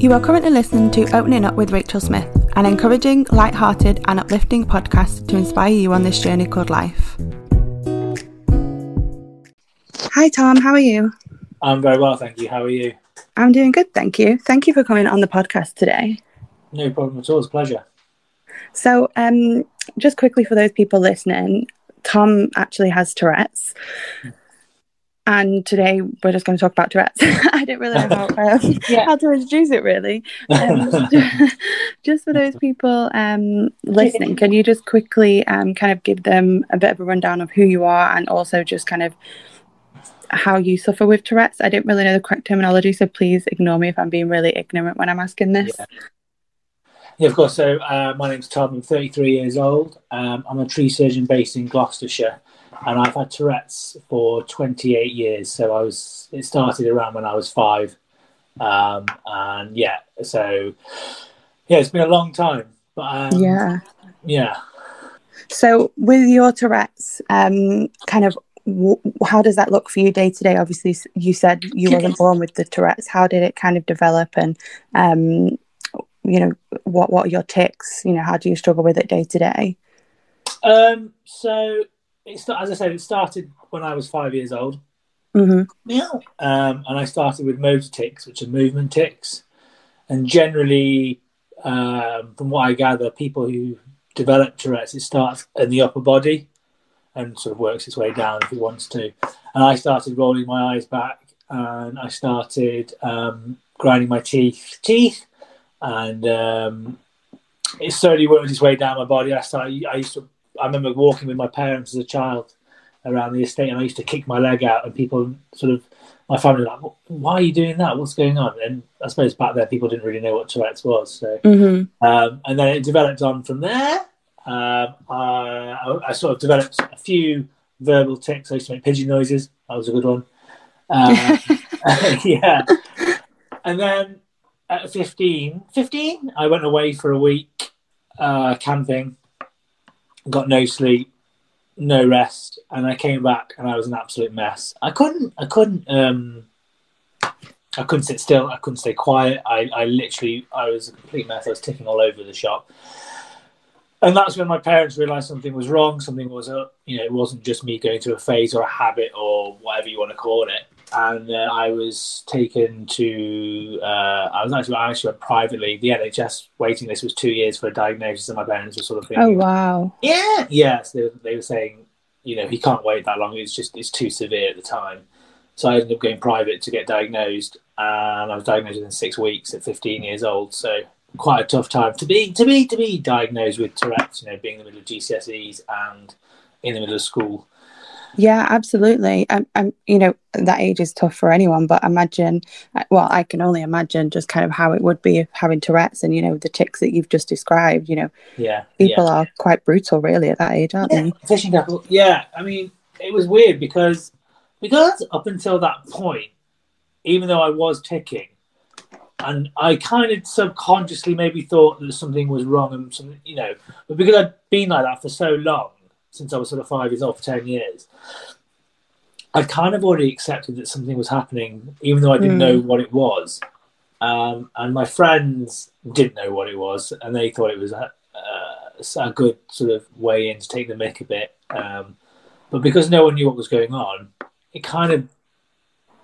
You are currently listening to Opening Up with Rachel Smith, an encouraging, light-hearted, and uplifting podcast to inspire you on this journey called life. Hi, Tom. How are you? I'm very well, thank you. How are you? I'm doing good, thank you. Thank you for coming on the podcast today. No problem at all. It's a pleasure. So, um, just quickly for those people listening, Tom actually has Tourette's. And today we're just going to talk about Tourette's. I didn't really know how, um, Yeah. how to introduce it, really. Um, just for those people um, listening, can you just quickly um, kind of give them a bit of a rundown of who you are and also just kind of how you suffer with Tourette's? I didn't really know the correct terminology, so please ignore me if I'm being really ignorant when I'm asking this. Yeah. Yeah, of course. So, uh, my name's Tom. I'm 33 years old. Um, I'm a tree surgeon based in Gloucestershire, and I've had Tourette's for 28 years. So, I was. It started around when I was five, um, and yeah. So, yeah, it's been a long time. But um, Yeah. yeah. So, with your Tourette's, um, kind of, w- how does that look for you day to day? Obviously, you said you wasn't born with the Tourette's. How did it kind of develop, and um, you know, what what are your tics? You know, how do you struggle with it day to day? Um, so, it's as I said, it started when I was five years old. hmm Meow. Um, and I started with motor tics, which are movement tics. And generally, um, from what I gather, people who develop Tourette's, it starts in the upper body and sort of works its way down if it wants to. And I started rolling my eyes back and I started um, grinding my teeth, teeth, and um, it slowly worked its way down my body. I started. I used to. I remember walking with my parents as a child around the estate, and I used to kick my leg out, and people sort of my family like, "Why are you doing that? What's going on?" And I suppose back then people didn't really know what Tourette's was. So, hmm um, and then it developed on from there. Um, I, I sort of developed a few verbal tics. I used to make pigeon noises. That was a good one. Um, yeah. And then at 15, 15, I went away for a week uh, camping, got no sleep, no rest, and I came back and I was an absolute mess. I couldn't, I couldn't, um, I couldn't sit still. I couldn't stay quiet. I, I literally, I was a complete mess. I was ticking all over the shop. And that's when my parents realised something was wrong. Something was up. You know, it wasn't just me going through a phase or a habit or whatever you want to call it. And uh, I was taken to. Uh, I was actually I actually went privately. The NHS waiting list was two years for a diagnosis, and my parents were sort of thinking, Oh wow! yeah, yes. They, were- they were saying, you know, he can't wait that long. It's just it's too severe at the time. So I ended up going private to get diagnosed, and I was diagnosed within six weeks at 15 years old. So quite a tough time to be to be to be diagnosed with Tourette's. You know, being in the middle of GCSEs and in the middle of school. Yeah, absolutely. Um, um, you know, that age is tough for anyone, but imagine, uh, well, I can only imagine just kind of how it would be if having Tourette's and, you know, the tics that you've just described. You know, Yeah, people yeah. are quite brutal, really, at that age, aren't Yeah, they? Yeah, I mean, it was weird because because up until that point, even though I was ticking, and I kind of subconsciously maybe thought that something was wrong and something, you know, but because I'd been like that for so long, since I was sort of five years old for ten years, I kind of already accepted that something was happening, even though I didn't Mm. know what it was. Um, and my friends didn't know what it was, and they thought it was a, a, a good sort of way in to take the mick a bit. Um, but because no one knew what was going on, it kind of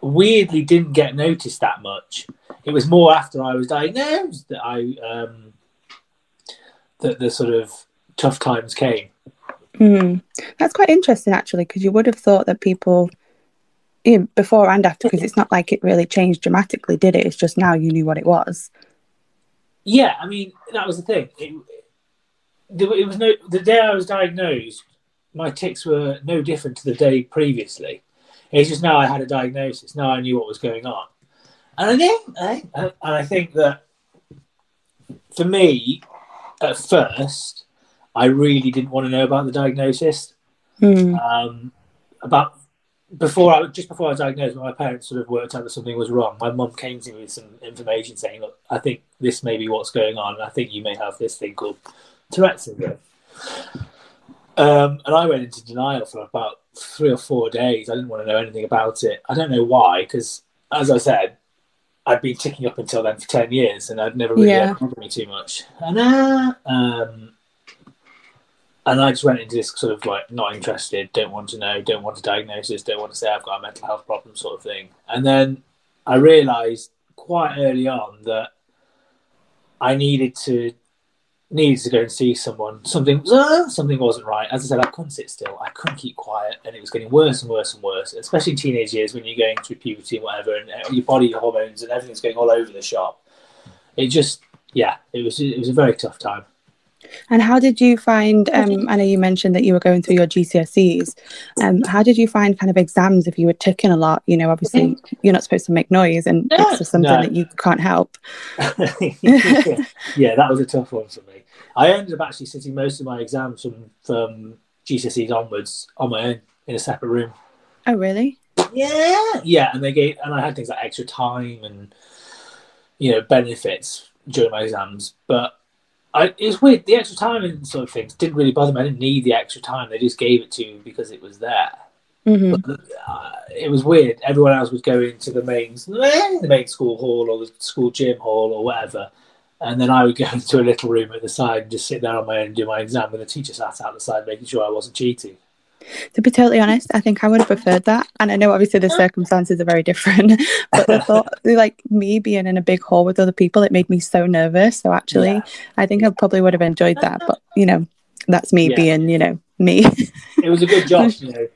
weirdly didn't get noticed that much. It was more after I was diagnosed that I um, that the sort of tough times came. Mm. That's quite interesting, actually, because you would have thought that people, you know, before and after, because it's not like it really changed dramatically, did it? It's just now you knew what it was. Yeah, I mean that was the thing. It, it was no the day I was diagnosed. My tics were no different to the day previously. It's just now I had a diagnosis. Now I knew what was going on, and I think and I think that for me, at first, I really didn't want to know about the diagnosis. Mm. Um, about before I just before I was diagnosed, my parents sort of worked out that something was wrong, my mum came to me with some information saying, "Look, I think this may be what's going on. I think you may have this thing called Tourette syndrome." Um, and I went into denial for about three or four days. I didn't want to know anything about it. I don't know why, because as I said, I'd been ticking up until then for ten years, and I'd never really Yeah. bothered me too much. And uh, um, and I just went into this sort of like not interested, don't want to know, don't want a diagnosis, don't want to say I've got a mental health problem, sort of thing. And then I realised quite early on that I needed to needed to go and see someone. Something uh, something wasn't right. As I said, I couldn't sit still. I couldn't keep quiet, and it was getting worse and worse and worse. Especially in teenage years when you're going through puberty and whatever, and uh, your body, your hormones, and everything's going all over the shop. It just, yeah, it was it was a very tough time. And how did you find? Um, I know you mentioned that you were going through your GCSEs. Um, how did you find kind of exams if you were ticking a lot? You know, obviously you're not supposed to make noise, and No, it's just something no. that you can't help. yeah, that was a tough one for me. I ended up actually sitting most of my exams from from GCSEs onwards on my own in a separate room. Oh, really? Yeah, yeah, and they gave, and I had things like extra time and you know benefits during my exams. But I, it's weird. The extra time and sort of things didn't really bother me. I didn't need the extra time. They just gave it to me because it was there. hmm But uh, it was weird. Everyone else was going to the main, the main school hall or the school gym hall or whatever. And then I would go into a little room at the side and just sit there on my own and do my exam. And the teacher sat out the side making sure I wasn't cheating. To be totally honest, I think I would have preferred that. And I know obviously the circumstances are very different, but the thought, like me being in a big hall with other people, it made me so nervous. So actually, Yeah. I think I probably would have enjoyed that. But you know, that's me Yeah. being, you know, me. It was a good job, you know.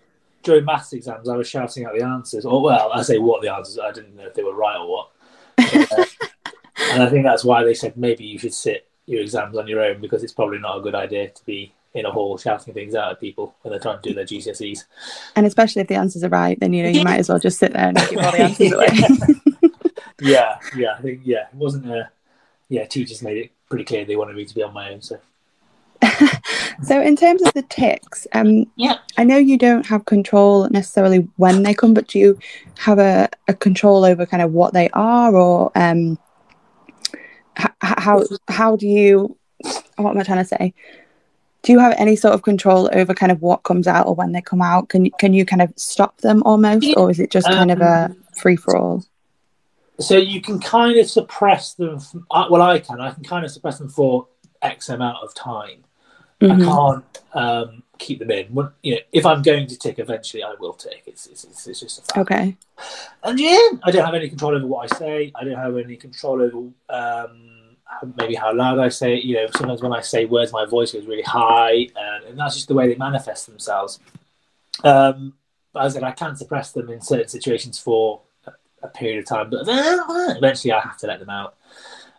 During maths exams, I was shouting out the answers. Or, well, I say what the answers, I didn't know if they were right or what. But, uh, and I think that's why they said maybe you should sit your exams on your own because it's probably not a good idea to be in a hall shouting things out at people when they're trying to do their GCSEs. and especially if the answers are right, then you know you might as well just sit there and give all the answers away. yeah, yeah, I think yeah, it wasn't a yeah. Teachers made it pretty clear they wanted me to be on my own. So So, in terms of the tics, um, Yeah. I know you don't have control necessarily when they come, but do you have a, a control over kind of what they are, or um, h- how how do you? What am I trying to say? Do you have any sort of control over kind of what comes out or when they come out? Can you can you kind of stop them almost, or is it just kind of a free for all? so you can kind of suppress them. From, well, I can. I can kind of suppress them for X amount of time. I Mhm. can't um, keep them in. When, you know, if I'm going to tick, eventually I will tick. It's it's, it's, it's just a fact. Okay. And yeah, I don't have any control over what I say. I don't have any control over um, maybe how loud I say it. You know, sometimes when I say words, my voice goes really high, and, and that's just the way they manifest themselves. Um, but as I said, I can suppress them in certain situations for a, a period of time, but eventually I have to let them out.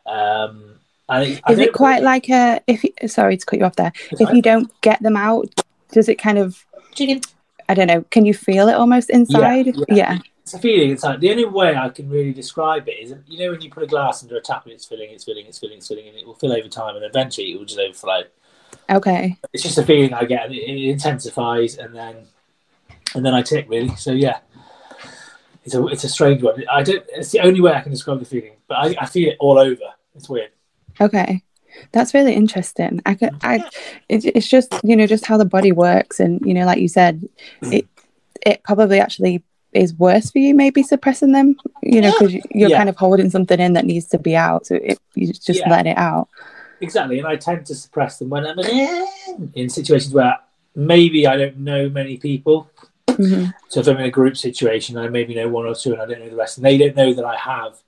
Um, it, I Is it quite like a? If you, sorry to cut you off there. If you don't get them out, does it kind of? Chicken. I don't know. Can you feel it almost inside? yeah. yeah. It's a feeling. It's like the only way I can really describe it is, you know, when you put a glass under a tap and it's filling, it's filling, it's filling, it's filling, and it will fill over time, and eventually it will just overflow. Okay. It's just a feeling I get, and it, it intensifies, and then and then I tick really. So yeah, it's a it's a strange one. I don't. It's the only way I can describe the feeling, but I, I feel it all over. It's weird. Okay. That's really interesting. I could, I, it, it's just, you know, just how the body works. And, you know, like you said, it, it probably actually is worse for you, maybe suppressing them, you know, because you're Yeah. kind of holding something in that needs to be out. So it, you just Yeah. let it out. Exactly, and I tend to suppress them when I'm in, in situations where maybe I don't know many people. hmm So if I'm in a group situation, I maybe know one or two, and I don't know the rest, and they don't know that I have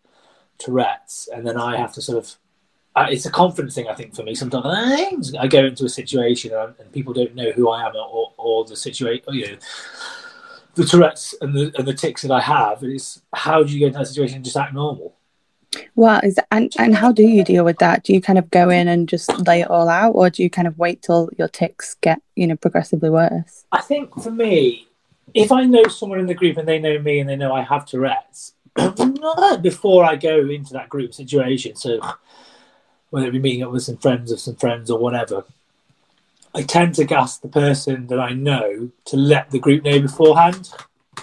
Tourette's, and then I have to sort of. Uh, it's a confidence thing, I think, for me. Sometimes I go into a situation and, and people don't know who I am or, or the situation, you know, the Tourette's and the and the tics that I have. It's how do you get into that situation and just act normal? Well, is and, and how do you deal with that? Do you kind of go in and just lay it all out, or do you kind of wait till your tics get, you know, progressively worse? I think for me, if I know someone in the group and they know me and they know I have Tourette's, before I go into that group situation, so whether it be meeting up with some friends of some friends or whatever, I tend to ask the person that I know to let the group know beforehand.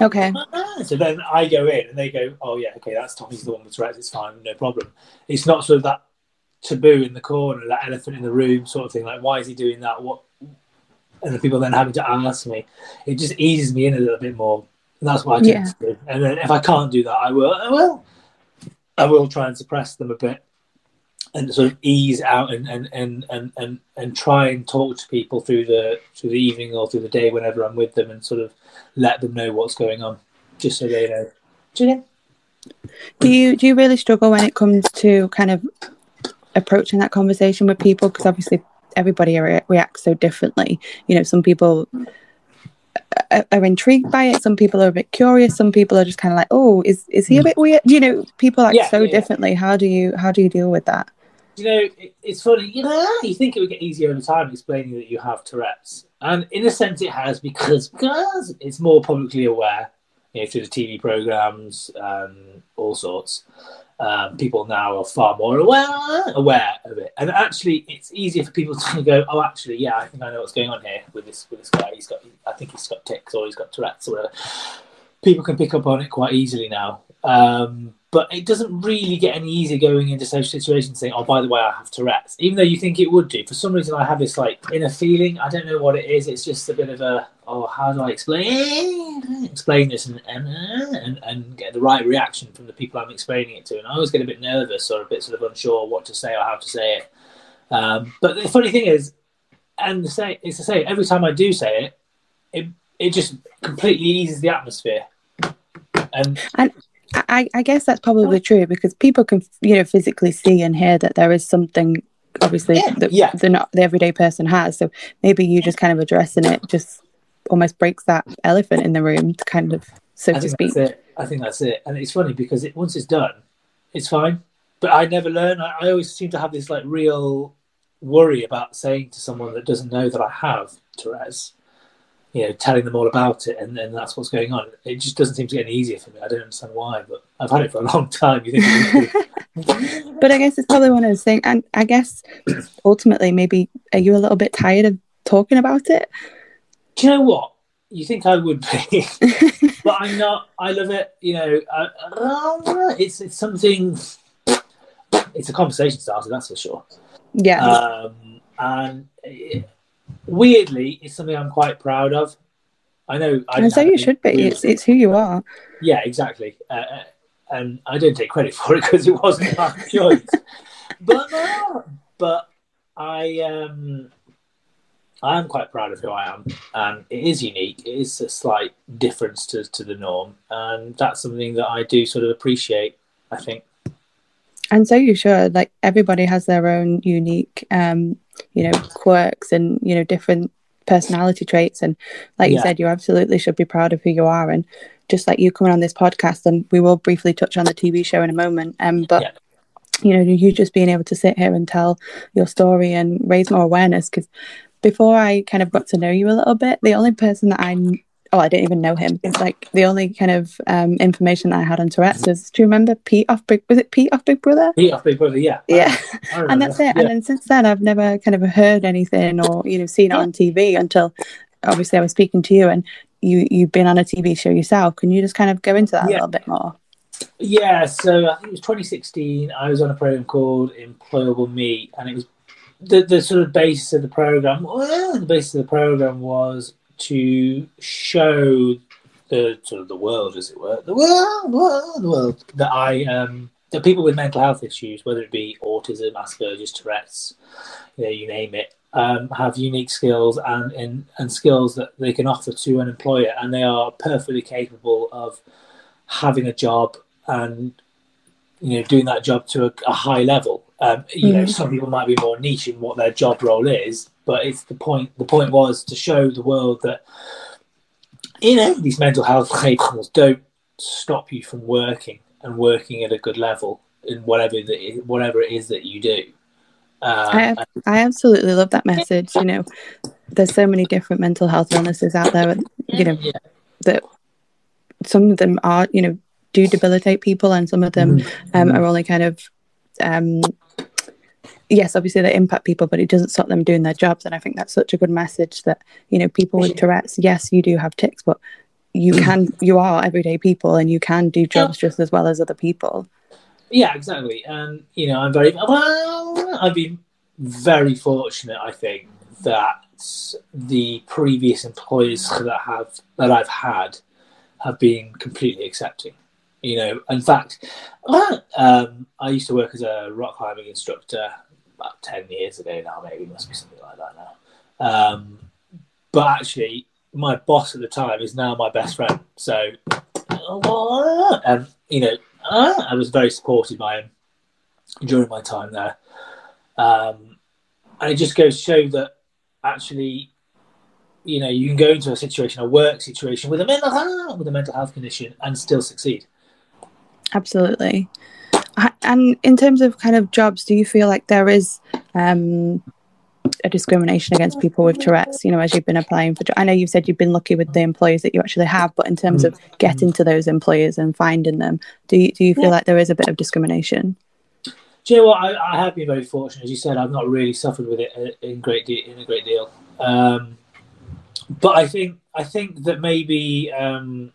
Okay. Ah, so then I go in and they go, oh yeah, okay, that's Tommy's the one with Tourette's, it's fine, no problem. It's not sort of that taboo in the corner, that elephant in the room sort of thing, like why is he doing that? What and the people then having to ask me. It just eases me in a little bit more. And that's what I tend Yeah. to do. And then if I can't do that, I will I will. I will try and suppress them a bit and sort of ease out and and, and, and, and and try and talk to people through the through the evening or through the day whenever I'm with them and sort of let them know what's going on, just so they know. Do you? Do you do you really struggle when it comes to kind of approaching that conversation with people? Because obviously everybody re- reacts so differently. You know, some people are, are intrigued by it. Some people are a bit curious. Some people are just kind of like, "Oh, is is he a hmm. bit weird?" You know, people act Yeah, so yeah. differently. How do you how do you deal with that? You know, it, it's funny. You know, you think it would get easier over time explaining that you have Tourette's, and in a sense, it has because because it's more publicly aware. You know, through the TV programs, um, all sorts. Um, people now are far more aware aware of it, and actually, it's easier for people to go, "Oh, actually, yeah, I think I know what's going on here with this with this guy. He's got, I think he's got tics or he's got Tourette's or whatever." People can pick up on it quite easily now. Um, but it doesn't really get any easier going into social situations saying, "Oh, by the way, I have Tourette's," even though you think it would do. For some reason, I have this like inner feeling. I don't know what it is. It's just a bit of a, "Oh, how do I explain explain this and and, and and get the right reaction from the people I'm explaining it to?" And I always get a bit nervous or a bit sort of unsure what to say or how to say it. Um, but the funny thing is, and the say it's the same every time I do say it, it it just completely eases the atmosphere. And I, I guess that's probably true because people can you know physically see and hear that there is something obviously Yeah, that yeah. the not the everyday person has. So maybe you just kind of addressing it just almost breaks that elephant in the room, to kind of so I to speak. I think that's it. And it's funny because it, once it's done, it's fine. But I never learn. I, I always seem to have this like real worry about saying to someone that doesn't know that I have Tourette's, you know, telling them all about it, and then that's what's going on. It just doesn't seem to get any easier for me. I don't understand why, but I've had it for a long time. You think? it would be. But I guess it's probably one of those things. And I guess ultimately, maybe are you a little bit tired of talking about it? Do you know what? You think I would be, but I'm not. I love it. You know, I, I- it's it's something. It's a conversation starter, that's for sure. Yeah. Um, and it, weirdly, it's something I'm quite proud of. I know. I and so you should be. It's it's who you are. yeah, exactly. Uh, uh, and I don't take credit for it because it wasn't my choice. But no, but I um, I am quite proud of who I am, and it is unique. It is a slight difference to to the norm, and that's something that I do sort of appreciate. I think. And so you should. Like everybody has their own unique, um, you know, quirks and you know different personality traits. And like you Yeah. said, you absolutely should be proud of who you are. And just like you coming on this podcast, and we will briefly touch on the TV show in a moment. Um, but Yeah. you know, you just being able to sit here and tell your story and raise more awareness. Because before I kind of got to know you a little bit, the only person that I oh, I didn't even know him. It's like the only kind of um, information that I had on Tourette's was, do you remember Pete off Big? Was it Pete off Big Brother? Pete off Big Brother, yeah, Yeah. And that's it. remember. And then since then, I've never kind of heard anything or you know seen it on TV until obviously I was speaking to you and you you've been on a TV show yourself. Can you just kind of go into that a little bit more? Yeah, so I think it was 2016. I was on a program called Employable Me, and it was the the sort of basis of the program. Well, the basis of the program was to show the sort of the world, as it were, the world, world, the world that I um that people with mental health issues, whether it be autism, Asperger's, Tourette's, you know, you name it, um, have unique skills and, and and skills that they can offer to an employer, and they are perfectly capable of having a job and you know doing that job to a, a high level. Um, you know, Mhm. some people might be more niche in what their job role is, but it's the point. The point was to show the world that you know these mental health labels don't stop you from working and working at a good level in whatever the, whatever it is that you do. Um, I I absolutely love that message. You know, there's so many different mental health illnesses out there. You know, yeah. that some of them are you know do debilitate people, and some of them um, are only kind of um, yes, obviously they impact people, but it doesn't stop them doing their jobs. And I think that's such a good message that you know people with Tourette's, yes, you do have tics, but you can you are everyday people and you can do jobs just as well as other people. Yeah, exactly. And you know, I'm very well. I've been very fortunate. I think that the previous employers that have that I've had have been completely accepting. You know, in fact, um, I used to work as a rock climbing instructor about ten years ago now. Maybe must be something like that now. Um, but actually, my boss at the time is now my best friend. So, and you know, I was very supported by him during my time there. Um, and it just goes to show that actually, you know, you can go into a situation, a work situation with a mental health, with a mental health condition, and still succeed. Absolutely. And in terms of kind of jobs, do you feel like there is um, a discrimination against people with Tourette's? You know, as you've been applying for, I know you've said you've been lucky with the employers that you actually have, but in terms of getting to those employers and finding them, do you, do you feel like there is a bit of discrimination? Do you know what? I, I have been very fortunate, as you said. I've not really suffered with it in great de- in a great deal. Um, but I think I think that maybe um,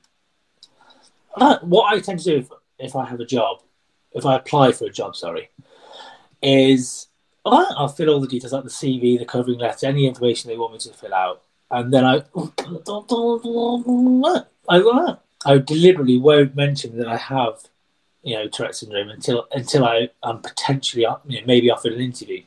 what I tend to do if, if I have a job, if I apply for a job, sorry, is I'll fill all the details like the CV, the covering letter, any information they want me to fill out, and then I oh, I, I deliberately won't mention that I have you know Tourette syndrome until until I am potentially uh, you know, maybe offered an interview.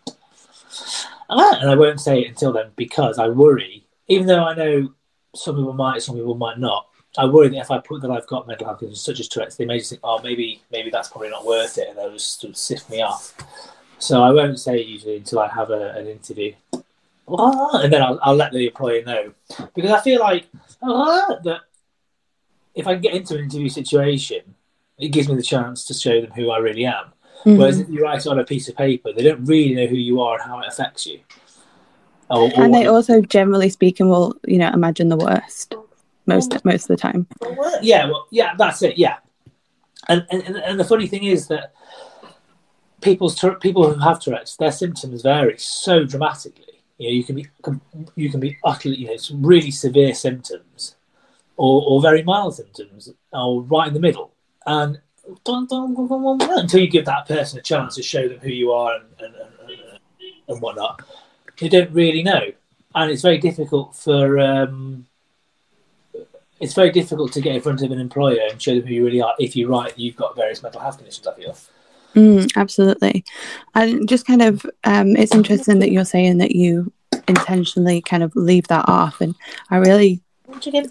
And I won't say it until then because I worry, even though I know some people might, some people might not. I worry that if I put that I've got mental health conditions such as Tourette's, they may just think, oh, maybe maybe that's probably not worth it, and they'll just sort of sift me off. So I won't say it usually until I have a, an interview, and then I'll, I'll let the employer know because I feel like that if I can get into an interview situation it gives me the chance to show them who I really am. Mm-hmm. Whereas if you write it on a piece of paper, they don't really know who you are and how it affects you. Or, or and they also, generally speaking, will you know imagine the worst most well, most of the time. Well, yeah, well, yeah, that's it. Yeah, and and and the funny thing is that people's people who have Tourette's, their symptoms vary so dramatically. You know, you can be you can be utterly, you know, some really severe symptoms, or, or very mild symptoms, or right in the middle and until you give that person a chance to show them who you are and, and, and, and whatnot, they don't really know. And it's very difficult for um, it's very difficult to get in front of an employer and show them who you really are if you write you've got various mental health conditions. I feel. Mm, absolutely, and just kind of um, it's interesting that you're saying that you intentionally kind of leave that off, and I really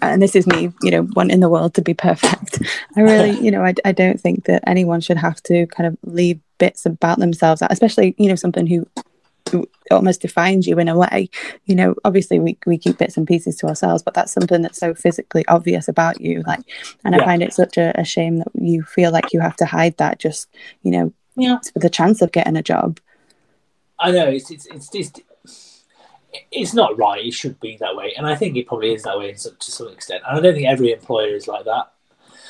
and this is me, you know, wanting the world to be perfect. I really, you know, I, I don't think that anyone should have to kind of leave bits about themselves, especially, you know, something who, who almost defines you in a way. You know, obviously we, we keep bits and pieces to ourselves, but that's something that's so physically obvious about you. Like, and yeah. I find it such a, a, shame that you feel like you have to hide that just, you know, yeah. for the chance of getting a job. I know it's, it's, it's, it's it's not right. It should be that way, and I think it probably is that way some, to some extent. And I don't think every employer is like that.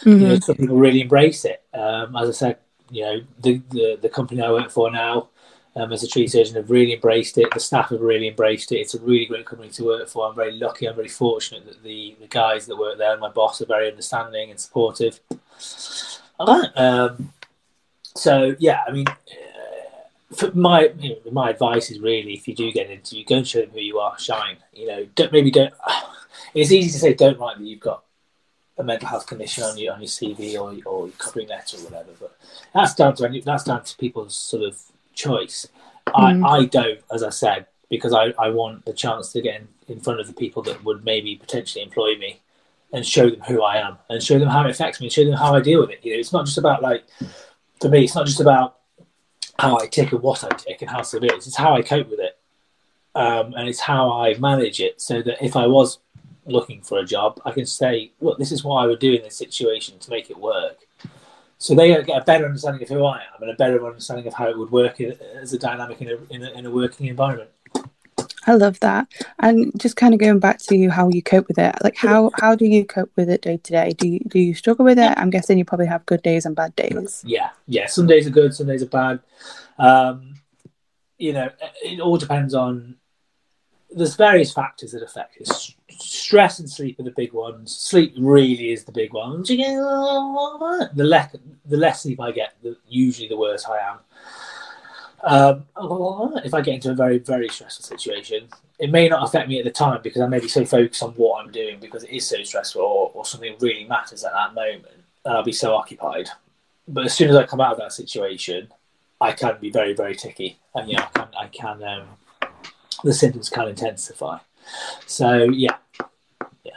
Mm-hmm. You know, some people really embrace it. Um, as I said, you know, the, the, the company I work for now, um, as a tree surgeon, have really embraced it. The staff have really embraced it. It's a really great company to work for. I'm very lucky. I'm very fortunate that the the guys that work there, and my boss, are very understanding and supportive. Um, so yeah, I mean my you know, my advice is really if you do get into you go and show them who you are, shine. You know, don't maybe don't. It's easy to say don't write that you've got a mental health condition on your on your CV or or your covering letter or whatever, but that's down to that's down to people's sort of choice. Mm. I I don't, as I said, because I I want the chance to get in, in front of the people that would maybe potentially employ me and show them who I am and show them how it affects me and show them how I deal with it. You know, it's not just about like for me, it's not just about how I tick and what I tick and how severe it is. It's how I cope with it. Um, and it's how I manage it so that if I was looking for a job, I can say, look, this is what I would do in this situation to make it work. So they get a better understanding of who I am and a better understanding of how it would work as a dynamic in a, in a, in a working environment. I love that. And just kind of going back to you, how you cope with it, like how how do you cope with it day to day? Do you do you struggle with it? I'm guessing you probably have good days and bad days. Yeah, yeah. Some days are good, some days are bad. Um, you know, it all depends on. There's various factors that affect it. Stress and sleep are the big ones. Sleep really is the big one. The less the less sleep I get, the usually the worse I am. Um, if I get into a very, very stressful situation, it may not affect me at the time because I may be so focused on what I'm doing because it is so stressful or, or something really matters at that moment. and I'll be so occupied. But as soon as I come out of that situation, I can be very, very ticky, and yeah, I can, I can um, the symptoms can intensify. So yeah, yeah.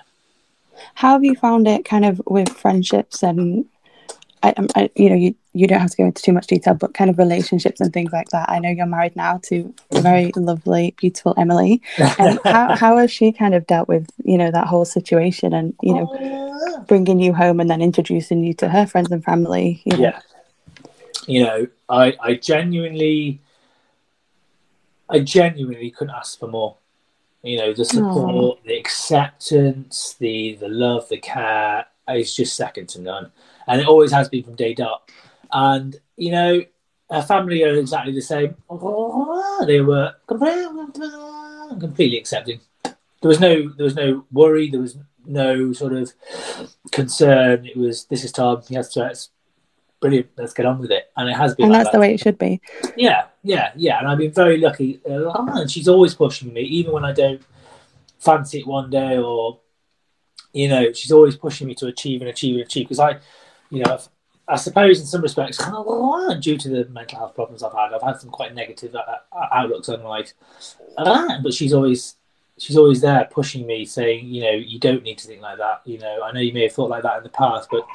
How have you found it, kind of with friendships and, I, um, I, you know, you you don't have to go into too much detail, but kind of relationships and things like that. I know you're married now to a very lovely, beautiful Emily. And how how has she kind of dealt with you know that whole situation and you know bringing you home and then introducing you to her friends and family? You know? yeah you know i i genuinely i genuinely couldn't ask for more. You know the support the acceptance the the love the care is just second to none. And it always has been from day dot. And you know her family are exactly the same. They were completely accepting. There was no there was no worry. There was no sort of concern. It was this is tom. He has Tourette's brilliant let's get on with it and it has been and like that's that. the way it should be. Yeah, yeah, yeah. And I've been very lucky. Uh, and she's always pushing me, even when I don't fancy it one day, or you know, she's always pushing me to achieve and achieve and achieve. Because I, you know, I suppose in some respects, due to the mental health problems I've had, I've had some quite negative uh, uh, outlooks on life. But she's always, she's always there pushing me, saying, you know, you don't need to think like that. You know, I know you may have thought like that in the past, but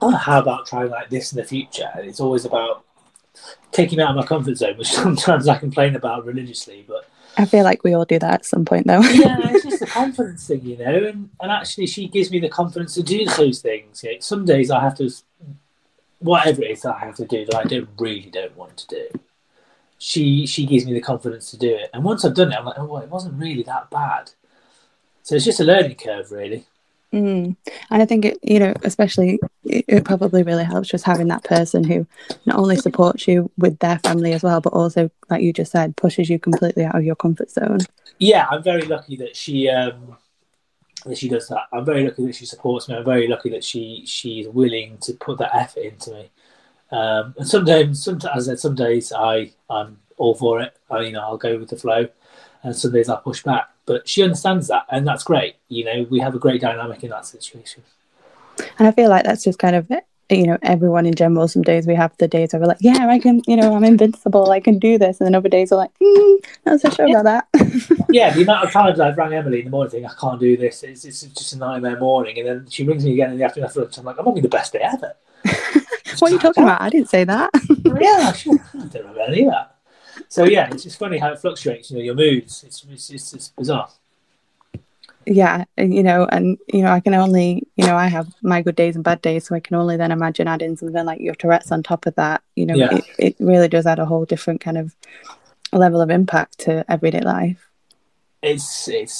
oh, how about trying like this in the future? And it's always about taking me out of my comfort zone, which sometimes I complain about religiously, but I feel like we all do that at some point, though. yeah, it's just a confidence thing, you know. And, and actually, she gives me the confidence to do those things. You know, some days I have to, whatever it is that I have to do that I don't really don't want to do. She she gives me the confidence to do it, and once I've done it, I'm like, oh, well, it wasn't really that bad. So it's just a learning curve, really. Mm. And I think it, you know, especially it, probably really helps just having that person who not only supports you with their family as well, but also, like you just said, pushes you completely out of your comfort zone. Yeah, I'm very lucky that she um, that she does that. I'm very lucky that she supports me. I'm very lucky that she she's willing to put that effort into me. Um, and sometimes, sometimes, as I said, some days I I'm all for it. I, you know, I'll go with the flow, and some days I'll push back. But she understands that, and that's great. You know, we have a great dynamic in that situation. And I feel like that's just kind of, you know, everyone in general. Some days we have the days where we're like, yeah, I can, you know, I'm invincible, I can do this. And then other days we're like, mm, not so sure about that. yeah, the amount of times I've rang Emily in the morning, thinking I can't do this. It's, it's just a nightmare morning, and then she rings me again in the afternoon after lunch. I'm like, I'm having the best day ever. what are you talking about? I didn't say that. yeah, sure. I don't remember any of that. So yeah, it's just funny how it fluctuates. You know, your moods. It's it's, it's, it's bizarre. yeah, you know, and you know, I can only, you know, I have my good days and bad days, so I can only then imagine adding something like your Tourette's on top of that. You know, Yeah. it, it really does add a whole different kind of level of impact to everyday life. It's it's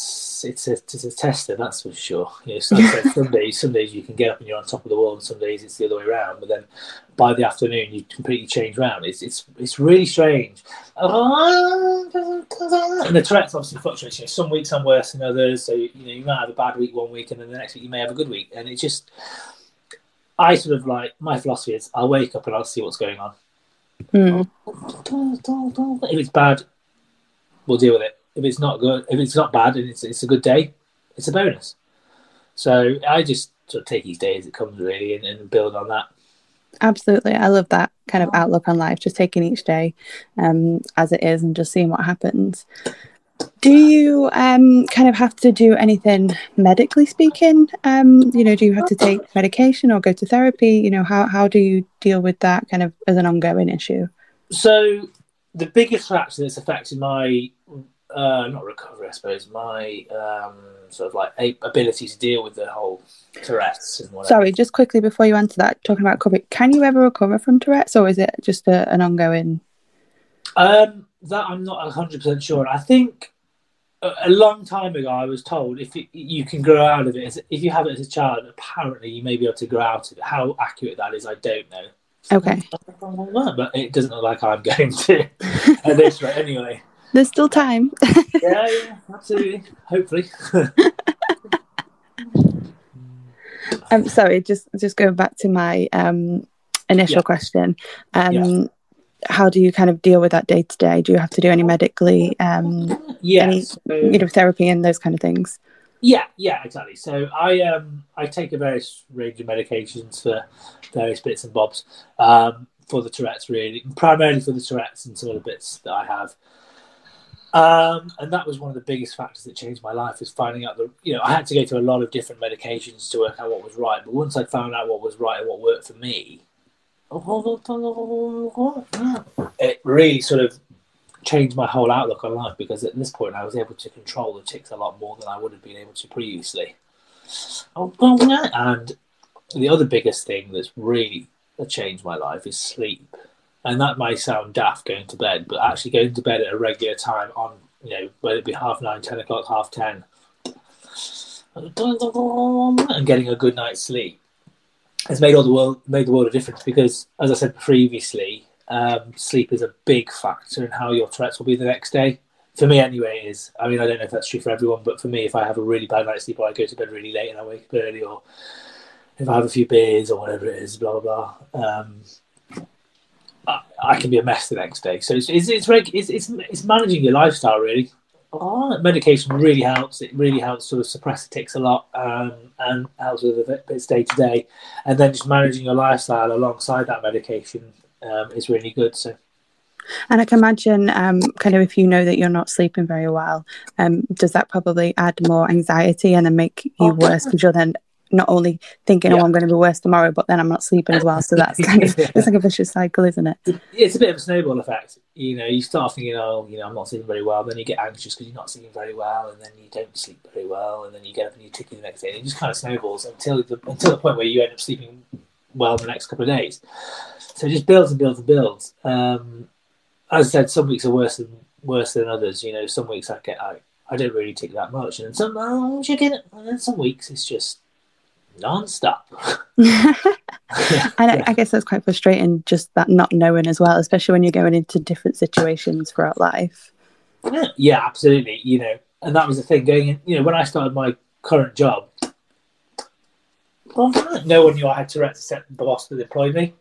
it's a, it's a tester, that's for sure. You know, so like some days some days you can get up and you're on top of the world, and some days it's the other way around. But then by the afternoon you completely change round. It's it's it's really strange. And the Tourette's obviously fluctuates. You know, some weeks I'm worse than others, so you know you might have a bad week one week, and then the next week you may have a good week. And it just, I sort of like my philosophy is I'll wake up and I'll see what's going on. Mm. If it's bad, we'll deal with it. If it's not good, if it's not bad and it's it's a good day, it's a bonus. So I just sort of take each day as it comes really and, and build on that. Absolutely, I love that kind of outlook on life. Just taking each day um, as it is and just seeing what happens. Do you um, kind of have to do anything medically speaking? Um, you know, do you have to take medication or go to therapy? You know, how how do you deal with that kind of as an ongoing issue? So the biggest factor that's affected my uh, not recovery, I suppose, my um, sort of like a- ability to deal with the whole Tourette's and whatever. Sorry, just quickly before you answer that, talking about recovery, can you ever recover from Tourette's, or is it just a, an ongoing? Um, that I'm not hundred percent sure. I think a, a long time ago I was told if it, you can grow out of it, as- if you have it as a child, apparently you may be able to grow out of it. How accurate that is, I don't know. Okay, But it doesn't look like I'm going to at this rate anyway. There's still time. Yeah, yeah, absolutely. Hopefully. I'm sorry, just just going back to my um, initial Yeah. question. Um, Yeah. How do you kind of deal with that day to day? Do you have to do any medically, um, Yes. Any- you know, therapy and those kind of things? Yeah, yeah, exactly. So I um I take a various range of medications for various bits and bobs um, for the Tourette's, really, primarily for the Tourette's and some other bits that I have. Um, and that was one of the biggest factors that changed my life is finding out that you know I had to go to a lot of different medications to work out what was right. But once I found out what was right and what worked for me, it really sort of changed my whole outlook on life because at this point I was able to control the tics a lot more than I would have been able to previously. And the other biggest thing that's really changed my life is sleep. And that might sound daft going to bed, but actually going to bed at a regular time on, you know, whether it be half nine, ten o'clock, half ten, and getting a good night's sleep has made all the world made the world a difference because, as I said previously, um, sleep is a big factor in how your Tourette's will be the next day. For me, anyway, it is. I mean, I don't know if that's true for everyone, but for me, if I have a really bad night's sleep or I go to bed really late and I wake up early, or if I have a few beers or whatever it is, blah blah blah, um, I, can be a mess the next day. So it's it's it's, it's, it's, it's managing your lifestyle really. Oh, medication really helps. It really helps sort of suppress the tics a lot um, and helps with a bit day to day. And then just managing your lifestyle alongside that medication um, is really good. So. And I can imagine, um, kind of, if you know that you're not sleeping very well, um, does that probably add more anxiety and then make you oh, worse because you're then not only thinking, yeah. "Oh, I'm going to be worse tomorrow," but then I'm not sleeping as well. So that's kind of it's like a vicious cycle, isn't it? It's a bit of a snowball effect. You know, you start thinking, "Oh, you know, I'm not sleeping very well," then you get anxious because you're not sleeping very well, and then you don't sleep very well, and then you get up and you tick the next day, and it just kind of snowballs until the until the point where you end up sleeping well the next couple of days. So it just builds and builds and builds. Um, as I said, some weeks are worse than worse than others. You know, some weeks I get I, I don't really tick that much, and some oh, get and then some weeks it's just non-stop. and I, I, guess that's quite frustrating, just that not knowing as well, especially when you're going into different situations throughout life. Yeah, yeah, absolutely. You know, and that was the thing going in. You know, when I started my current job, well, no one knew I had Tourette's except the boss that employed me.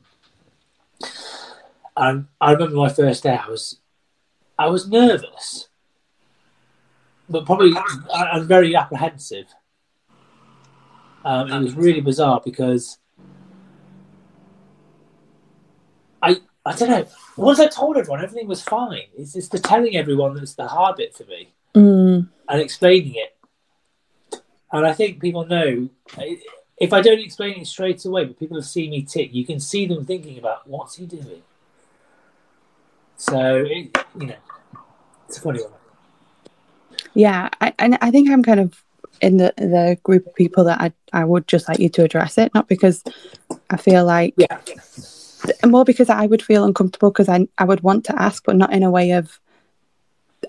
And I remember my first day, I was, I was nervous, but probably I'm very apprehensive. Um, it was really bizarre because I I don't know. Once I told everyone, everything was fine. It's just the telling everyone that's the hard bit for me, mm. and explaining it. And I think people know if I don't explain it straight away, but people have seen me tick, you can see them thinking about what's he doing. So it, you know, it's a funny one. Yeah, I, and I think I'm kind of in the the group of people that I I would just like you to address it, not because I feel like yeah, more because I would feel uncomfortable because I I would want to ask, but not in a way of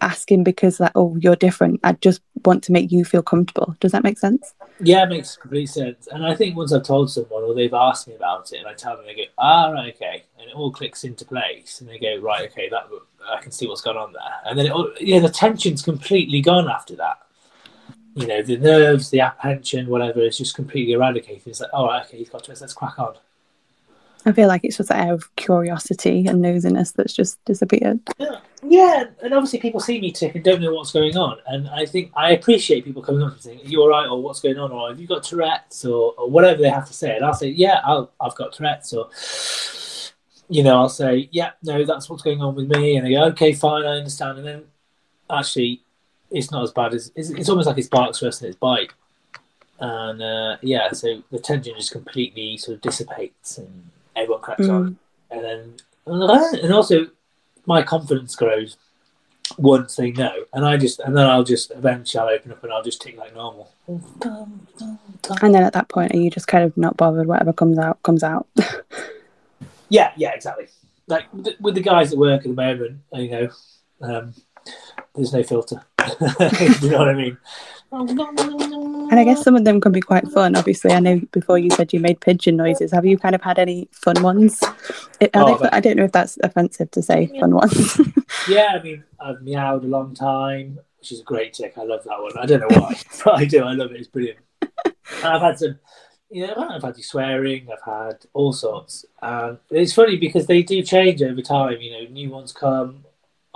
asking because like oh you're different. I just want to make you feel comfortable. Does that make sense? Yeah, it makes complete sense. And I think once I've told someone or they've asked me about it, and I tell them, they go, ah, right, okay, and it all clicks into place, and they go, right, okay, that I can see what's going on there, and then it all, yeah, the tension's completely gone after that you know, the nerves, the apprehension, whatever, is just completely eradicated. It's like, oh, okay, he's got to let's crack on. I feel like it's just that air of curiosity and nosiness that's just disappeared. Yeah. yeah, and obviously people see me tick and don't know what's going on. And I think I appreciate people coming up and saying, Are you all right? Or what's going on? Or have you got Tourette's? Or, or whatever they have to say. And I'll say, Yeah, i have got Tourette's. Or, you know, I'll say, Yeah, no, that's what's going on with me. And they go, Okay, fine, I understand. And then actually, it's not as bad as it's, it's almost like it's barks worse than its bite. And uh, yeah, so the tension just completely sort of dissipates and everyone cracks mm. on. And then, and also my confidence grows once they know. And I just, and then I'll just eventually I'll open up and I'll just tick like normal. And then at that point, are you just kind of not bothered? Whatever comes out, comes out. yeah, yeah, exactly. Like with the guys that work at the moment, you know, um, there's no filter. you know what I mean? And I guess some of them can be quite fun. Obviously, I know before you said you made pigeon noises. Have you kind of had any fun ones? Oh, they, I don't know if that's offensive to say fun ones. yeah, I mean, I've meowed a long time, which is a great tic. I love that one. I don't know why, but I do. I love it. It's brilliant. And I've had some, you know, I've had you swearing. I've had all sorts. And it's funny because they do change over time. You know, new ones come,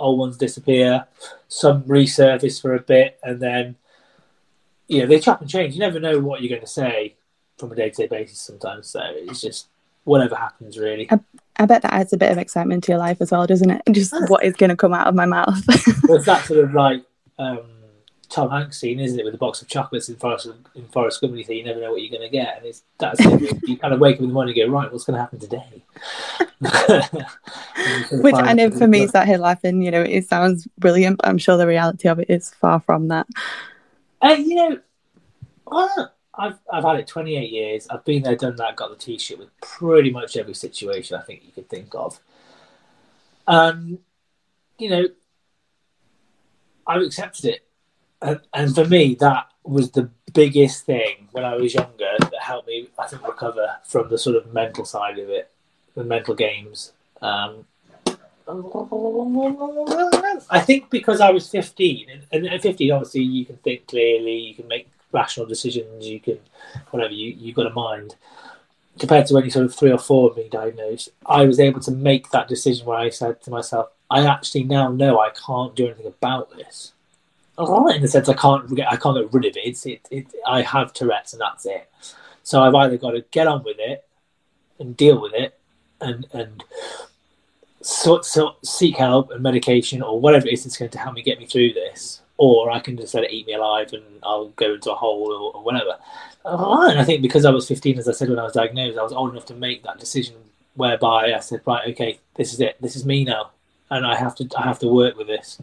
old ones disappear, some resurface for a bit, and then yeah, they chop and change. You never know what you're going to say from a day to day basis sometimes. So it's just whatever happens, really. I, I, bet that adds a bit of excitement to your life as well, doesn't it? Just what is going to come out of my mouth. well, it's that sort of like um, Tom Hanks scene, isn't it, with a box of chocolates in Forrest in Forrest Gump? You you never know what you're going to get, and it's that's it. you kind of wake up in the morning and go, right, what's going to happen today? Which I know for me, is that here laughing. You know, it sounds brilliant, but I'm sure the reality of it is far from that. Uh, you know, I've I've had it 28 years. I've been there, done that, got the t-shirt with pretty much every situation I think you could think of. Um, you know, I've accepted it, and, for me, that was the biggest thing when I was younger that helped me, I think, recover from the sort of mental side of it, the mental games. Um, I think because I was 15, and, at 15, obviously, you can think clearly, you can make rational decisions, you can, whatever, you, you've got a mind. Compared to when you're sort of three or four of being diagnosed, I was able to make that decision where I said to myself, I actually now know I can't do anything about this. In the sense, I can't get, I can't get rid of it. It's, it, it. I have Tourette's, and that's it. So I've either got to get on with it and deal with it, and and so, so seek help and medication or whatever it is that's going to help me get me through this, or I can just let it eat me alive and I'll go into a hole or, or whatever. And I think because I was 15, as I said when I was diagnosed, I was old enough to make that decision whereby I said, right, okay, this is it, this is me now, and I have to I have to work with this.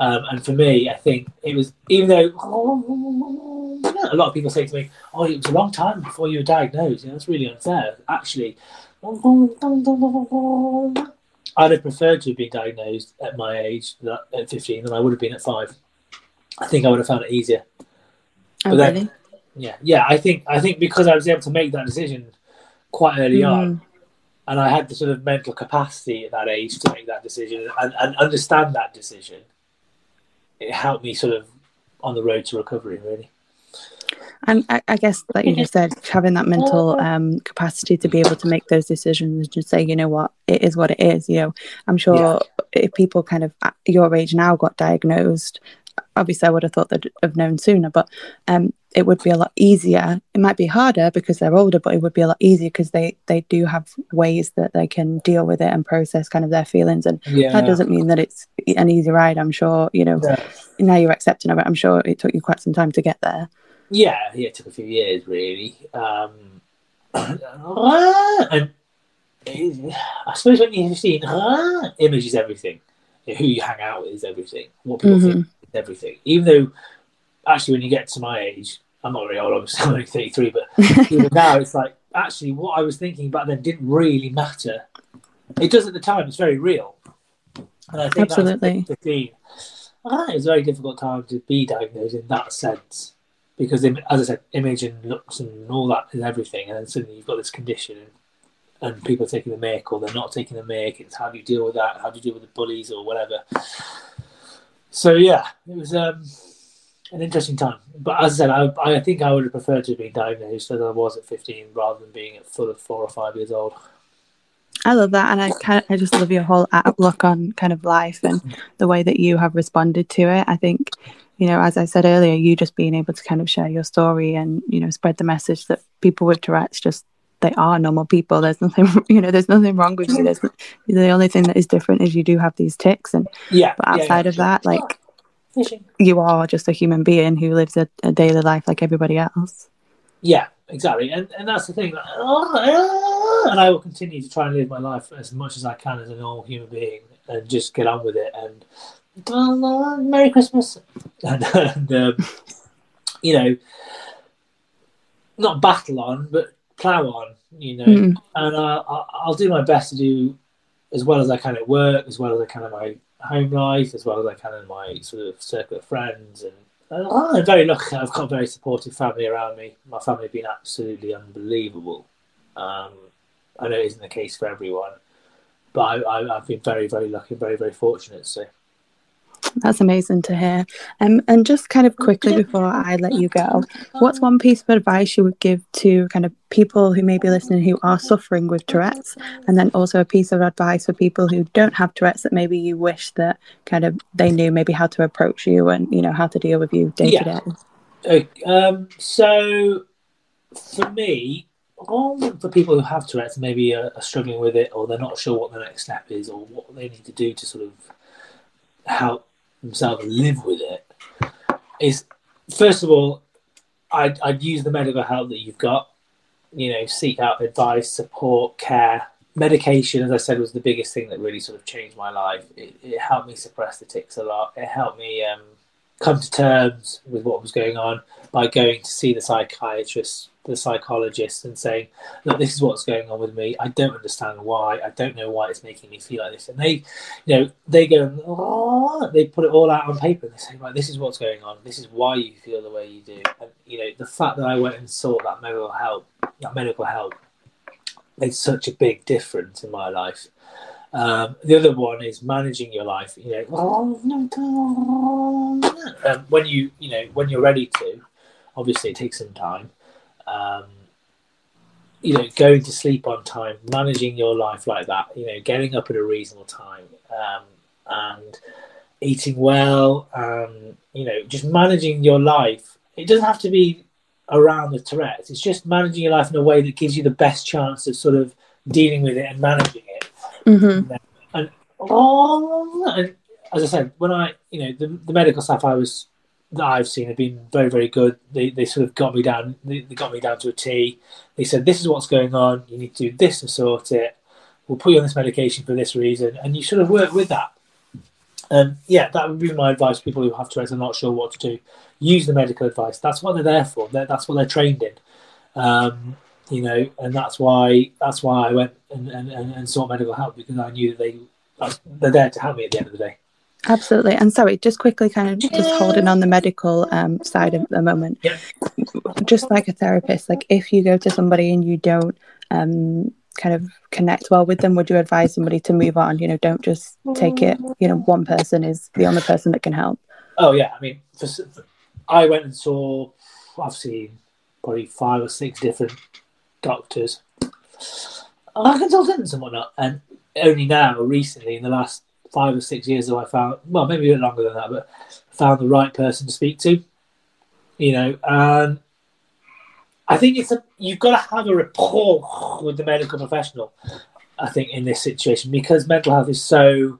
Um, and for me, I think it was even though a lot of people say to me, "Oh, it was a long time before you were diagnosed." You know, that's really unfair. Actually, I'd have preferred to have been diagnosed at my age, at 15, than I would have been at five. I think I would have found it easier. Oh, then, really? Yeah, yeah. I think I think because I was able to make that decision quite early mm. on, and I had the sort of mental capacity at that age to make that decision and, and understand that decision, it helped me sort of on the road to recovery. Really. And I, I, guess, like you just said, having that mental um, capacity to be able to make those decisions and just say, you know what, it is what it is. You know, I'm sure yeah. if people kind of at your age now got diagnosed, obviously I would have thought they'd have known sooner, but um, it would be a lot easier. It might be harder because they're older, but it would be a lot easier because they they do have ways that they can deal with it and process kind of their feelings. And yeah. that doesn't mean that it's an easy ride. I'm sure you know. Yeah. Now you're accepting of it. I'm sure it took you quite some time to get there. Yeah, yeah, it took a few years really. Um, and I suppose when you're 15, uh, image is everything. Who you hang out with is everything. What people mm-hmm. think is everything. Even though, actually, when you get to my age, I'm not very old, I'm only 33, but even now it's like, actually, what I was thinking back then didn't really matter. It does at the time, it's very real. And I think Absolutely. 15. Uh, it's a very difficult time to be diagnosed in that sense because as I said, image and looks and all that is everything, and then suddenly you've got this condition, and, and people are taking the make or they're not taking the make. It's how do you deal with that? How do you deal with the bullies or whatever? So yeah, it was um, an interesting time. But as I said, I, I think I would have preferred to have been diagnosed as I was at 15 rather than being at full of four or five years old. I love that, and I kind of, I just love your whole outlook on kind of life and the way that you have responded to it. I think you know, as I said earlier, you just being able to kind of share your story and, you know, spread the message that people with Tourette's just they are normal people. There's nothing, you know, there's nothing wrong with you. There's the only thing that is different is you do have these tics, and yeah. But outside yeah, of that, like you are just a human being who lives a, a, daily life like everybody else. Yeah, exactly, and and that's the thing. And I will continue to try and live my life as much as I can as a normal human being, and just get on with it. And uh, Merry Christmas, and, and um, you know, not battle on, but plow on, you know. Mm. And uh, I'll do my best to do as well as I can at work, as well as I can in my home life, as well as I can in my sort of circle of friends. And uh, I'm very lucky. I've got a very supportive family around me. My family have been absolutely unbelievable. Um, I know it isn't the case for everyone, but I, have been very, very lucky, very, very fortunate. So that's amazing to hear. Um, and just kind of quickly before I let you go, what's one piece of advice you would give to kind of people who may be listening who are suffering with Tourette's, and then also a piece of advice for people who don't have Tourette's that maybe you wish that kind of they knew maybe how to approach you and you know how to deal with you day to day. um, so for me, for people who have Tourette's, maybe are, are, struggling with it, or they're not sure what the next step is, or what they need to do to sort of help themselves live with it, is first of all, I'd, I'd use the medical help that you've got. You know, seek out advice, support, care. Medication, as I said, was the biggest thing that really sort of changed my life. It, it helped me suppress the tics a lot. It helped me um, come to terms with what was going on by going to see the psychiatrist the psychologist and saying, "Look, this is what's going on with me. I don't understand why. I don't know why it's making me feel like this." And they, you know, they go, oh, they put it all out on paper and they say, "Right, this is what's going on. This is why you feel the way you do." And you know, the fact that I went and sought that medical help, that medical help, made such a big difference in my life. Um, the other one is managing your life. You know, um, when you you know when you're ready to. Obviously, it takes some time um, you know, going to sleep on time, managing your life like that, you know, getting up at a reasonable time, um, and eating well, and you know, just managing your life. It doesn't have to be around the Tourette's. It's just managing your life in a way that gives you the best chance of sort of dealing with it and managing it. Mm-hmm. And, oh, and as I said, when I, you know, the, the medical staff I was that I've seen have been very, very good. They, they sort of got me down. They, they, got me down to a T. They said, "This is what's going on. You need to do this to sort it. We'll put you on this medication for this reason," and you sort of work with that. And yeah, that would be my advice. To people who have Tourette's are not sure what to do, use the medical advice. That's what they're there for. They're, that's what they're trained in. Um, you know, and that's why that's why I went and, and, and sought medical help because I knew that they they're there to help me at the end of the day. Absolutely. And sorry, just quickly, kind of just holding on the medical um, side at the moment. Yeah. Just like a therapist, like if you go to somebody and you don't um, kind of connect well with them, would you advise somebody to move on? You know, don't just take it, you know, one person is the only person that can help. Oh, yeah. I mean, for, I went and saw, I've seen probably five or six different doctors, I can consultants and whatnot. And only now, recently, in the last five or six years that I found, well, maybe a bit longer than that, but found the right person to speak to. You know, and I think it's a you've got to have a rapport with the medical professional. I think in this situation because mental health is so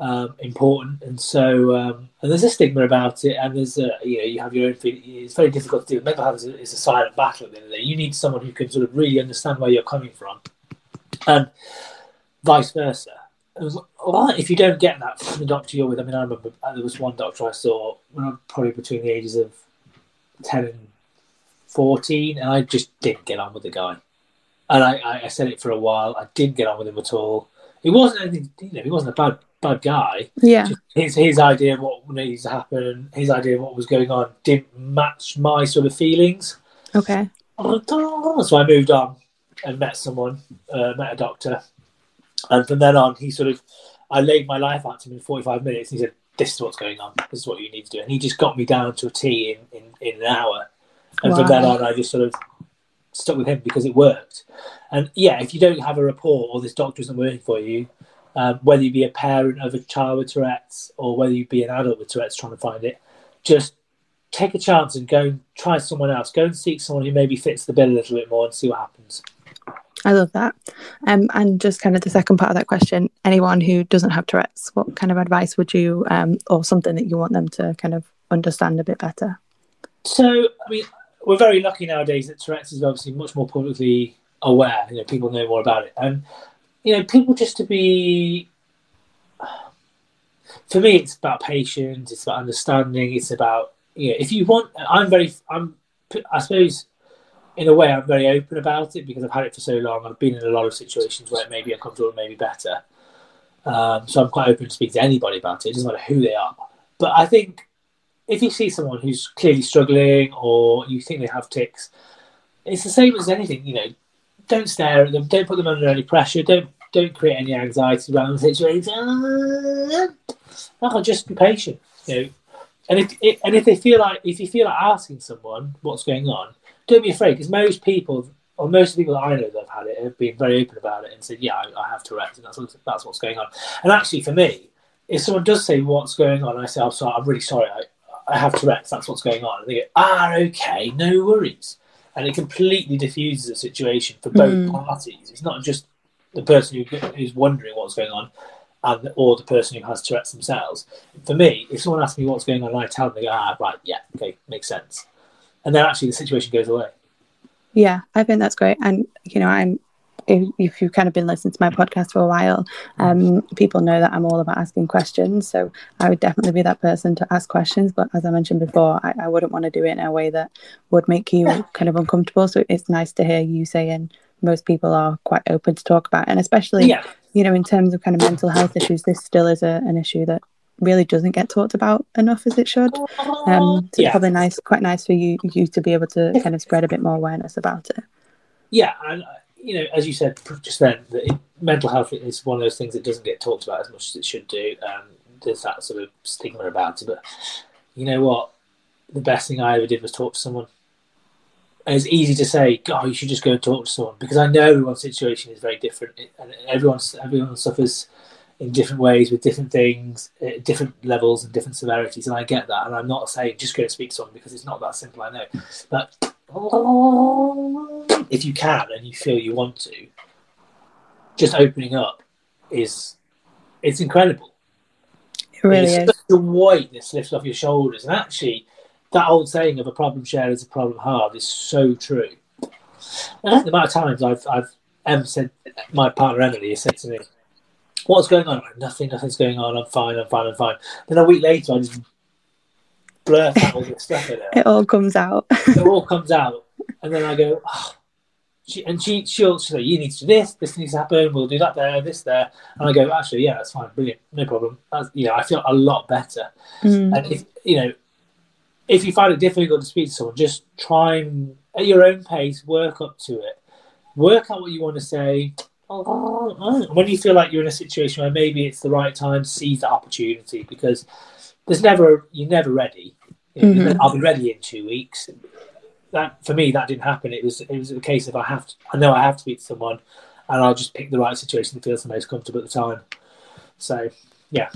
um, important and so um, and there's a stigma about it and there's a you know you have your own. It's very difficult to do. Mental health is a, is a silent battle at the end of the day. You need someone who can sort of really understand where you're coming from, and vice versa well, if you don't get that from the doctor you're with, I mean, I remember uh, there was one doctor I saw when I was probably between the ages of 10 and 14, and I just didn't get on with the guy. And I, I said it for a while. I didn't get on with him at all. He wasn't anything, you know, he wasn't a bad bad guy. Yeah. His his idea of what needs to happen, his idea of what was going on, didn't match my sort of feelings. Okay. So I moved on and met someone, uh, met a doctor, and from then on, he sort of, I laid my life out to him in 45 minutes. And he said, This is what's going on. This is what you need to do. And he just got me down to a T in, in, in an hour. And wow. from then on, I just sort of stuck with him because it worked. And yeah, if you don't have a rapport or this doctor isn't working for you, um, whether you be a parent of a child with Tourette's or whether you be an adult with Tourette's trying to find it, just take a chance and go and try someone else. Go and seek someone who maybe fits the bill a little bit more and see what happens. I love that. Um, and just kind of the second part of that question anyone who doesn't have Tourette's, what kind of advice would you, um, or something that you want them to kind of understand a bit better? So, I mean, we're very lucky nowadays that Tourette's is obviously much more publicly aware. You know, people know more about it. And, you know, people just to be. For me, it's about patience, it's about understanding, it's about, you know, if you want, I'm very, I'm, I suppose in a way, I'm very open about it because I've had it for so long. I've been in a lot of situations where it may be uncomfortable, maybe better. Um, so I'm quite open to speak to anybody about it. It doesn't matter who they are. But I think if you see someone who's clearly struggling or you think they have tics, it's the same as anything. You know, don't stare at them. Don't put them under any pressure. Don't don't create any anxiety around the situation. Just be patient. You know, and if and if they feel like if you feel like asking someone what's going on, don't be afraid because most people, or most people that I know that have had it, have been very open about it and said, "Yeah, I, I have Tourette's, and that's what, that's what's going on." And actually, for me, if someone does say what's going on, I say, "I'm sorry, I'm really sorry. I, I have Tourette's. That's what's going on. And they go, ah, okay, no worries. And it completely diffuses the situation for both Mm. parties. It's not just the person who, who's wondering what's going on, and or the person who has Tourette's themselves. For me, if someone asks me what's going on, I tell them, they go, ah, right, yeah, okay, makes sense. And then actually the situation goes away. Yeah, I think that's great. And, you know, I'm, if, if you've kind of been listening to my podcast for a while, um, people know that I'm all about asking questions. So I would definitely be that person to ask questions. But as I mentioned before, I, I wouldn't want to do it in a way that would make you kind of uncomfortable. So it's nice to hear you saying most people are quite open to talk about. And especially, Yeah, you know, in terms of kind of mental health issues, this still is a, an issue that really doesn't get talked about enough as it should. Um, so it's yeah. probably nice, quite nice for you you to be able to kind of spread a bit more awareness about it. yeah, uh, you know, as you said just then, mental health is one of those things that doesn't get talked about as much as it should do. Um, there's that sort of stigma about it, but you know what? The best thing I ever did was talk to someone. And it's easy to say, "God, you should just go and talk to someone," because I know everyone's situation is very different, and everyone's everyone suffers in different ways with different things, at different levels and different severities, and I get that. And I'm not saying just go and speak to someone because it's not that simple. I know, but if you can and you feel you want to, just opening up is it's incredible. It really it's is. a weight that lifts off your shoulders, and actually, that old saying of a problem shared is a problem halved is so true. And the amount of times I've I've Em said, my partner Emily has said to me, "What's going on?" Like, Nothing. Nothing's going on. I'm fine. I'm fine. I'm fine. Then a week later, I just blurt out all this stuff at her It all comes out. it all comes out, and then I go, oh. she, and she she'll, she'll say, "You need to do this. This needs to happen. We'll do that there, this there." And I go, "Actually, yeah, that's fine, brilliant, no problem." That's, you know, I feel a lot better. Mm. And if you know, if you find it difficult to speak to someone, just try and at your own pace work up to it. Work out what you want to say. When you feel like you're in a situation where maybe it's the right time, seize the opportunity because there's never you're never ready. You know, Mhm. I'll be ready in two weeks. That for me, that didn't happen. It was it was a case of I have to. I know I have to speak to someone, and I'll just pick the right situation that feels the most comfortable at the time. So yeah,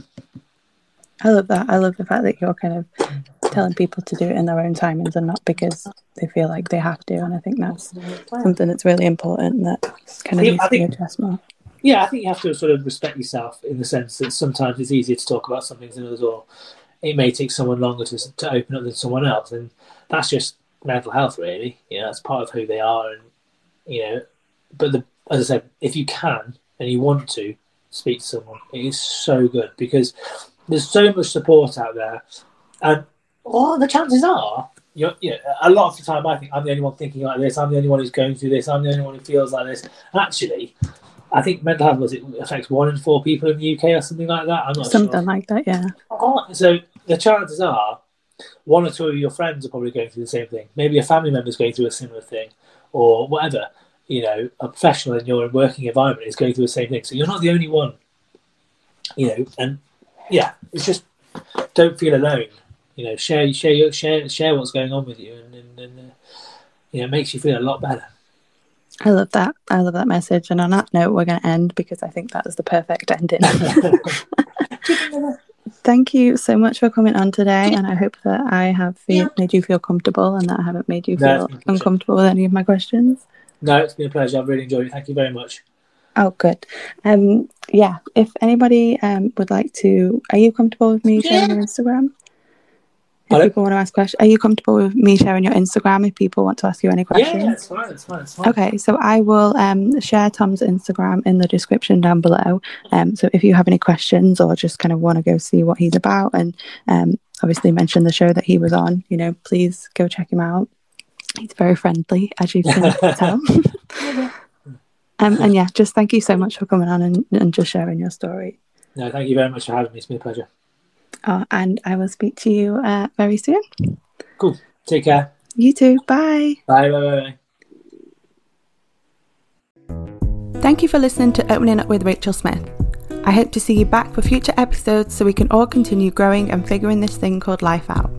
I love that. I love the fact that you're kind of telling people to do it in their own timings and not because they feel like they have to. And I think that's something that's really important that kind of Yeah, needs I to be think- addressed more. Yeah, I think you have to sort of respect yourself in the sense that sometimes it's easier to talk about some things than others, or it may take someone longer to, to open up than someone else, and that's just mental health, really. You know, that's part of who they are, and you know, but the, as I said, if you can and you want to speak to someone, it is so good because there's so much support out there, and well, the chances are. You know, a lot of the time, I think I'm the only one thinking like this. I'm the only one who's going through this. I'm the only one who feels like this. Actually, I think mental health was it affects one in four people in the UK or something like that. I'm not Something sure. like that, yeah. So the chances are one or two of your friends are probably going through the same thing. Maybe a family member's going through a similar thing, or whatever. You know, a professional in your working environment is going through the same thing. So you're not the only one. You know, and yeah, it's just don't feel alone. You know, share share your, share share what's going on with you, and, and, and uh, you know, it makes you feel a lot better. I love that. I love that message. And on that note, we're going to end because I think that is the perfect ending. Thank you so much for coming on today. And I hope that I have feel, made you feel comfortable and that I haven't made you No, feel it's been a pleasure. uncomfortable with any of my questions. no, it's been a pleasure. I've really enjoyed it. Thank you very much. Oh, good. Um, yeah. If anybody um would like to, are you comfortable with me sharing your Instagram? If people want to ask questions, are you comfortable with me sharing your Instagram? If people want to ask you any questions, yeah, it's fine. It's fine. It's fine. Okay, so I will um, share Tom's Instagram in the description down below. Um, so if you have any questions or just kind of want to go see what he's about and um, obviously mention the show that he was on, you know, please go check him out. He's very friendly, as you can tell. um, and yeah, just thank you so much for coming on and, and just sharing your story. No, thank you very much for having me. It's been a pleasure. Uh, and I will speak to you uh, very soon. Cool. Take care. You too. Bye. Bye. Bye. Bye. bye. Thank you for listening to Opening Up with Rachel Smith. I hope to see you back for future episodes so we can all continue growing and figuring this thing called life out.